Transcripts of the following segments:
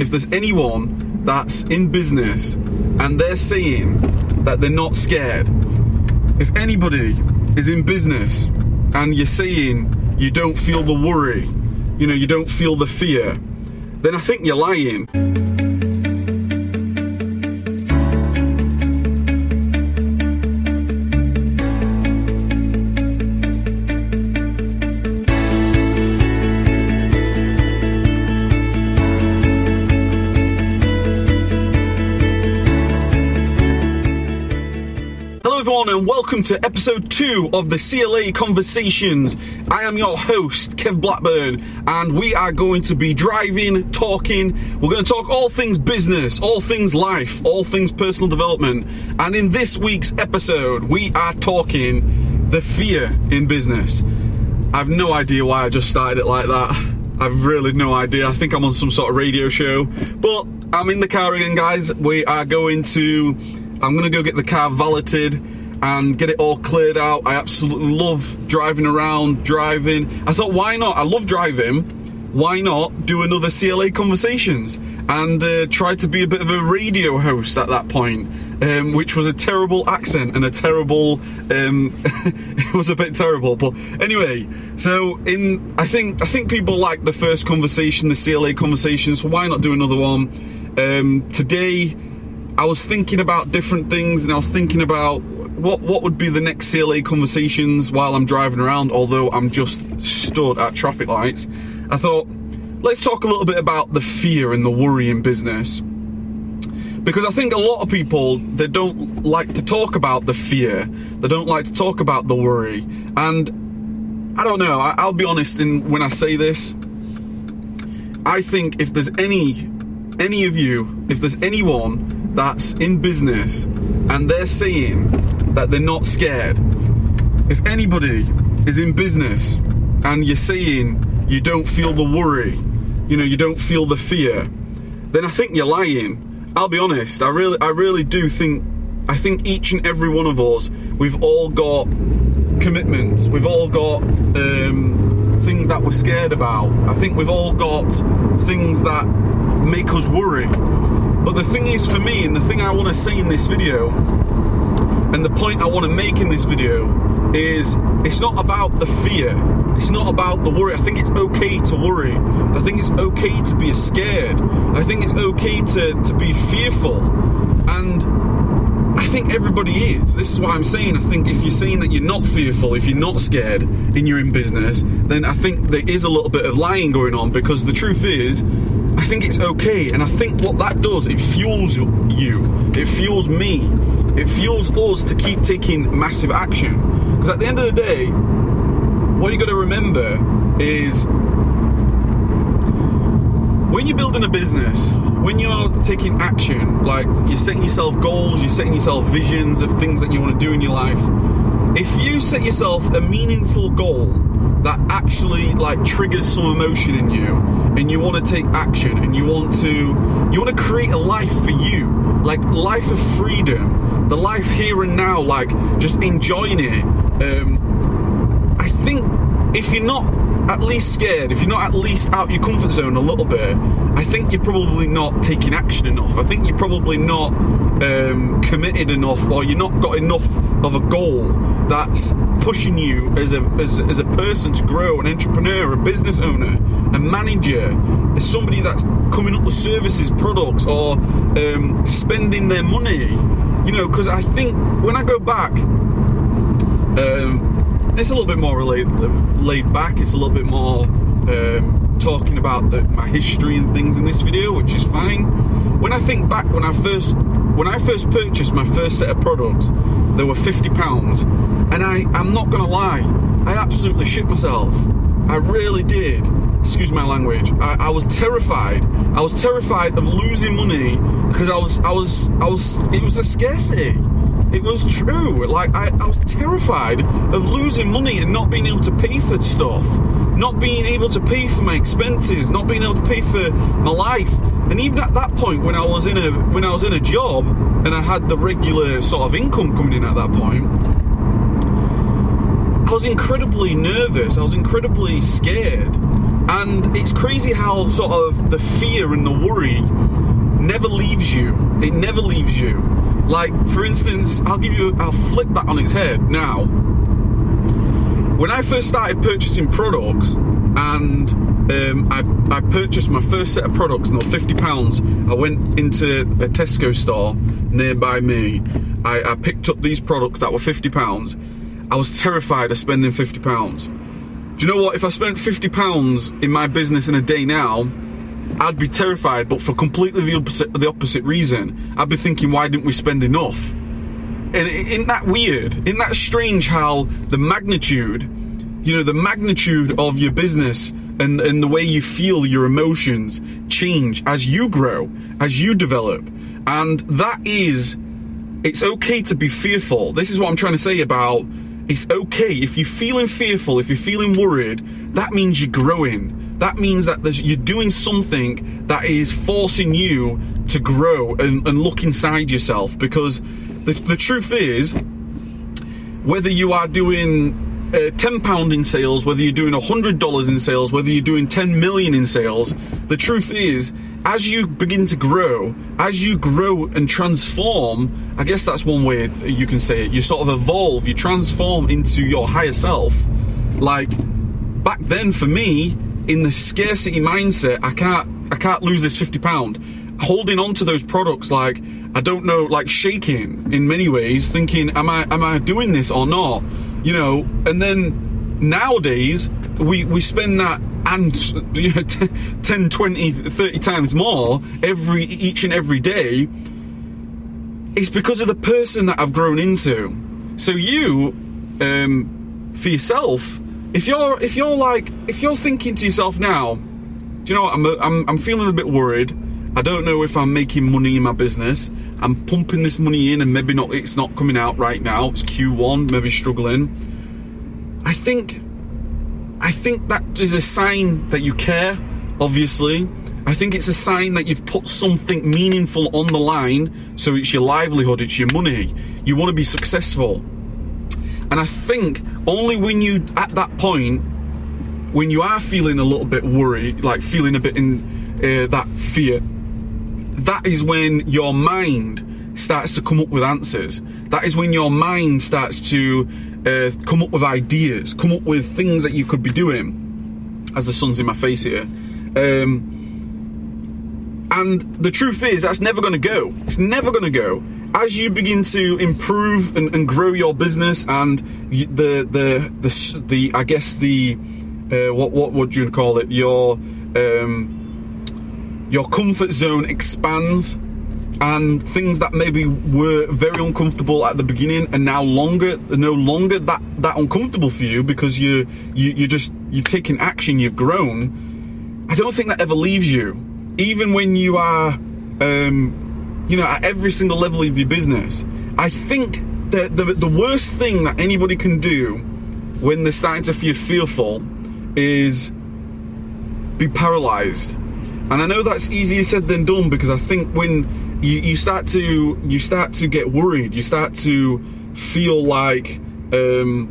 if there's anyone that's in business and they're saying that they're not scared, if anybody is in business and you're saying you don't feel the worry, you know, you don't feel the fear, then I think you're lying. And welcome to episode two of the CLA Conversations. I am your host, Kev Blackburn, and we are going to be driving, talking. We're going to talk all things business, all things life, all things personal development. And in this week's episode, we are talking the fear in business. I've no idea why I just started it like that. I've really no idea. I think I'm on some sort of radio show. But I'm in the car again, guys. We are going to. I'm going to go get the car valeted and get it all cleared out. I absolutely love driving around, driving. I thought, why not? I love driving. Why not do another CLA conversations and uh, try to be a bit of a radio host at that point, um, which was a terrible accent and a terrible. Um, it was a bit terrible, but anyway. So in, I think I think people like the first conversation, the CLA conversation. So why not do another one? Um, today, I was thinking about different things, and I was thinking about what what would be the next CLA conversations while I'm driving around. Although I'm just stood at traffic lights, I thought let's talk a little bit about the fear and the worry in business because I think a lot of people they don't like to talk about the fear, they don't like to talk about the worry, and I don't know. I, will be honest in when I say this. I think if there's any any of you, if there's anyone that's in business and they're saying that they're not scared, if anybody is in business and you're saying you don't feel the worry, you know, you don't feel the fear, then I think you're lying. I'll be honest. I really, I really do think. I think each and every one of us, we've all got commitments. We've all got um, things that we're scared about. I think we've all got things that make us worry. But the thing is, for me, and the thing I want to say in this video, and the point I want to make in this video, is it's not about the fear. It's not about the worry. I think it's okay to worry. I think it's okay to be scared. I think it's okay to, to be fearful. And I think everybody is. This is what I'm saying. I think if you're saying that you're not fearful, if you're not scared and you're in business, then I think there is a little bit of lying going on because the truth is, I think it's okay. And I think what that does, it fuels you, it fuels me, it fuels us to keep taking massive action. Because at the end of the day, what you got to remember is when you're building a business, when you're taking action, like you're setting yourself goals, you're setting yourself visions of things that you want to do in your life, if you set yourself a meaningful goal that actually like triggers some emotion in you and you want to take action and you want to you want to create a life for you like life of freedom the life here and now like just enjoying it. Um, i think if you're not at least scared, if you're not at least out your comfort zone a little bit, I think you're probably not taking action enough. I think you're probably not um, committed enough, or you're not got enough of a goal that's pushing you as a as, as a person to grow, an entrepreneur, a business owner, a manager, as somebody that's coming up with services, products, or um, spending their money. You know, because I think when I go back. Um, it's a little bit more laid, laid back. It's a little bit more um, talking about the, my history and things in this video, which is fine. When I think back, when I first when I first purchased my first set of products, they were fifty pounds, and I I'm not gonna lie, I absolutely shit myself. I really did. Excuse my language. I, I was terrified. I was terrified of losing money because I was I was I was it was a scarcity it was true. Like I, I, was terrified of losing money and not being able to pay for stuff, not being able to pay for my expenses, not being able to pay for my life. And even at that point, when I was in a when I was in a job and I had the regular sort of income coming in at that point, I was incredibly nervous. I was incredibly scared. And it's crazy how sort of the fear and the worry never leaves you. It never leaves you. Like, for instance, I'll give you, I'll flip that on its head now. When I first started purchasing products, and um, I, I, purchased my first set of products, fifty pounds. I went into a Tesco store nearby me. I, I picked up these products that were fifty pounds. I was terrified of spending fifty pounds. Do you know what? If I spent fifty pounds in my business in a day now, I'd be terrified, but for completely the opposite the opposite reason. I'd be thinking, why didn't we spend enough? And isn't that weird? Isn't that strange how the magnitude, you know, the magnitude of your business and, and the way you feel your emotions change as you grow, as you develop. And that is, it's okay to be fearful. This is what I'm trying to say about it's okay if you're feeling fearful, if you're feeling worried, that means you're growing that means that you're doing something that is forcing you to grow and, and look inside yourself. Because the, the truth is, whether you are doing uh, 10 pound in sales whether you're doing 100 dollars in sales whether you're doing 10 million in sales the truth is as you begin to grow as you grow and transform i guess that's one way you can say it you sort of evolve you transform into your higher self like back then for me in the scarcity mindset, I can't I can't lose this 50 pound. Holding on to those products like I don't know, like shaking in many ways, thinking, am I am I doing this or not? You know, and then nowadays we we spend that and you know, 10, 20, 30 times more every each and every day. It's because of the person that I've grown into. So you, um, for yourself, if you're if you're like if you're thinking to yourself now, do you know what? I'm I'm I'm feeling a bit worried. I don't know if I'm making money in my business. I'm pumping this money in, and maybe not. It's not coming out right now. It's Q1, maybe struggling. I think I think that is a sign that you care. Obviously, I think it's a sign that you've put something meaningful on the line. So it's your livelihood, it's your money. You want to be successful. And I think only when you, at that point, when you are feeling a little bit worried, like feeling a bit in uh, that fear, that is when your mind starts to come up with answers. That is when your mind starts to uh, come up with ideas, come up with things that you could be doing. As the sun's in my face here. Um, and the truth is, that's never going to go. It's never going to go as you begin to improve and, and grow your business and the the the, the I guess the uh, what what would you call it your um, your comfort zone expands and things that maybe were very uncomfortable at the beginning are now longer no longer that that uncomfortable for you because you you you just you've taken action you've grown I don't think that ever leaves you even when you are um, you know, at every single level of your business. I think that the, the worst thing that anybody can do when they're starting to feel fearful is be paralyzed. And I know that's easier said than done because I think when you, you start to you start to get worried, you start to feel like um,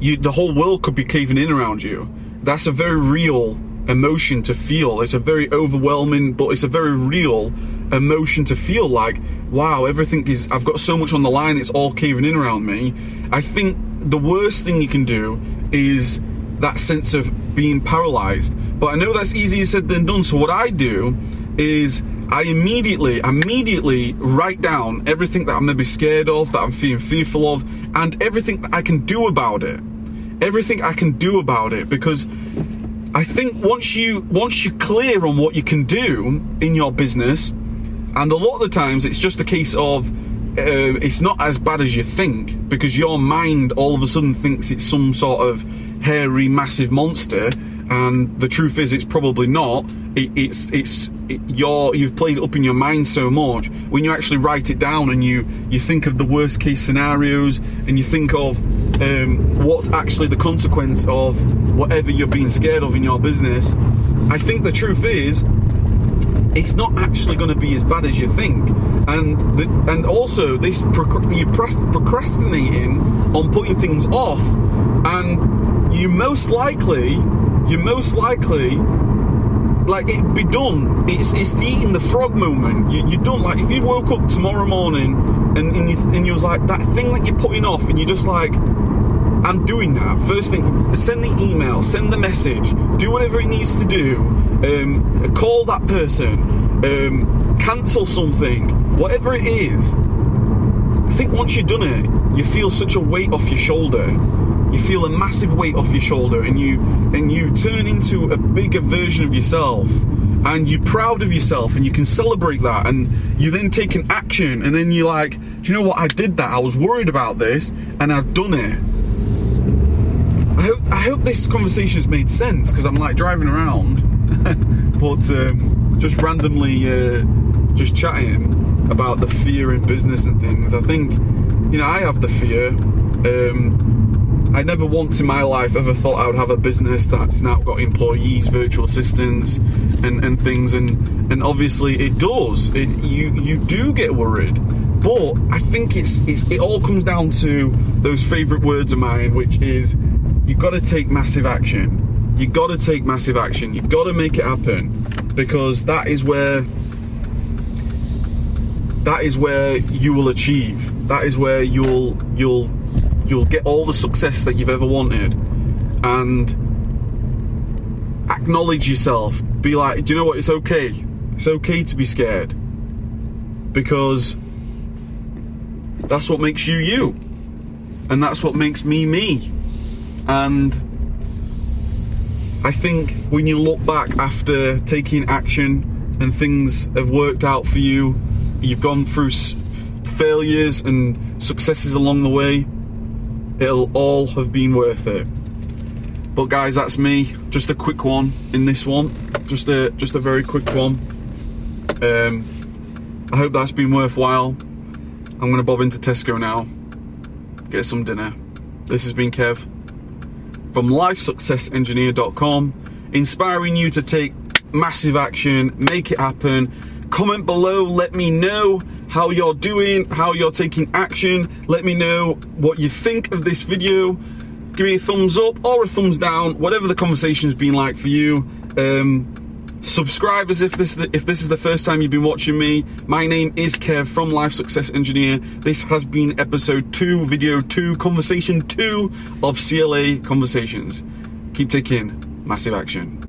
you, the whole world could be caving in around you. That's a very real emotion to feel. It's a very overwhelming, but it's a very real emotion to feel like, wow, everything is, I've got so much on the line, it's all caving in around me. I think the worst thing you can do is that sense of being paralyzed. But I know that's easier said than done. So what I do is I immediately, immediately write down everything that I'm maybe scared of, that I'm feeling fearful of, and everything that I can do about it. Everything I can do about it because I think once you once you're clear on what you can do in your business, and a lot of the times it's just a case of uh, it's not as bad as you think because your mind all of a sudden thinks it's some sort of hairy, massive monster, and the truth is it's probably not. It, it's it's it, you're you've played it up in your mind so much. When you actually write it down and you you think of the worst case scenarios and you think of um, what's actually the consequence of whatever you're being scared of in your business, I think the truth is it's not actually going to be as bad as you think. And the, and also this you procrastinating on putting things off, and you most likely you're most likely like it'd be done. It's it's the eating the frog moment. You, you don't like if you woke up tomorrow morning and and you, and you was like that thing that you're putting off, and you're just like, I'm doing that. First thing, send the email, send the message, do whatever it needs to do. Um, call that person, um, cancel something, whatever it is. I think once you've done it, you feel such a weight off your shoulder. You feel a massive weight off your shoulder and you and you turn into a bigger version of yourself. And you're proud of yourself and you can celebrate that and you then take an action and then you're like do you know what? I did that. I was worried about this and i've done it. I hope i hope this conversation has made sense because i'm like driving around but um, just randomly uh, just chatting about the fear in business and things i think you know i have the fear um, I never once in my life ever thought I would have a business that's now got employees, virtual assistants, and, and things, and and obviously it does. It, you you do get worried, but I think it's, it's it all comes down to those favourite words of mine, which is you've got to take massive action. You've got to take massive action. You've got to make it happen because that is where that is where you will achieve. That is where you'll you'll you'll get all the success that you've ever wanted and acknowledge yourself. Be like, do you know what? It's okay. It's okay to be scared because that's what makes you you, and that's what makes me me. And I think when you look back after taking action and things have worked out for you, you've gone through failures and successes along the way it'll all have been worth it. But guys, that's me. Just a quick one in this one. Just a just a very quick one. Um, I hope that's been worthwhile. I'm gonna bob into Tesco now, get some dinner. This has been Kev from LifeSuccessEngineer.com, inspiring you to take massive action, make it happen. Comment below, let me know how you're doing, how you're taking action. Let me know what you think of this video. Give me a thumbs up or a thumbs down, whatever the conversation's been like for you. Um, subscribe as if this is the, if this is the first time you've been watching me. My name is Kev from Life Success Engineer. This has been episode two, video two, conversation two of CLA Conversations. Keep taking massive action.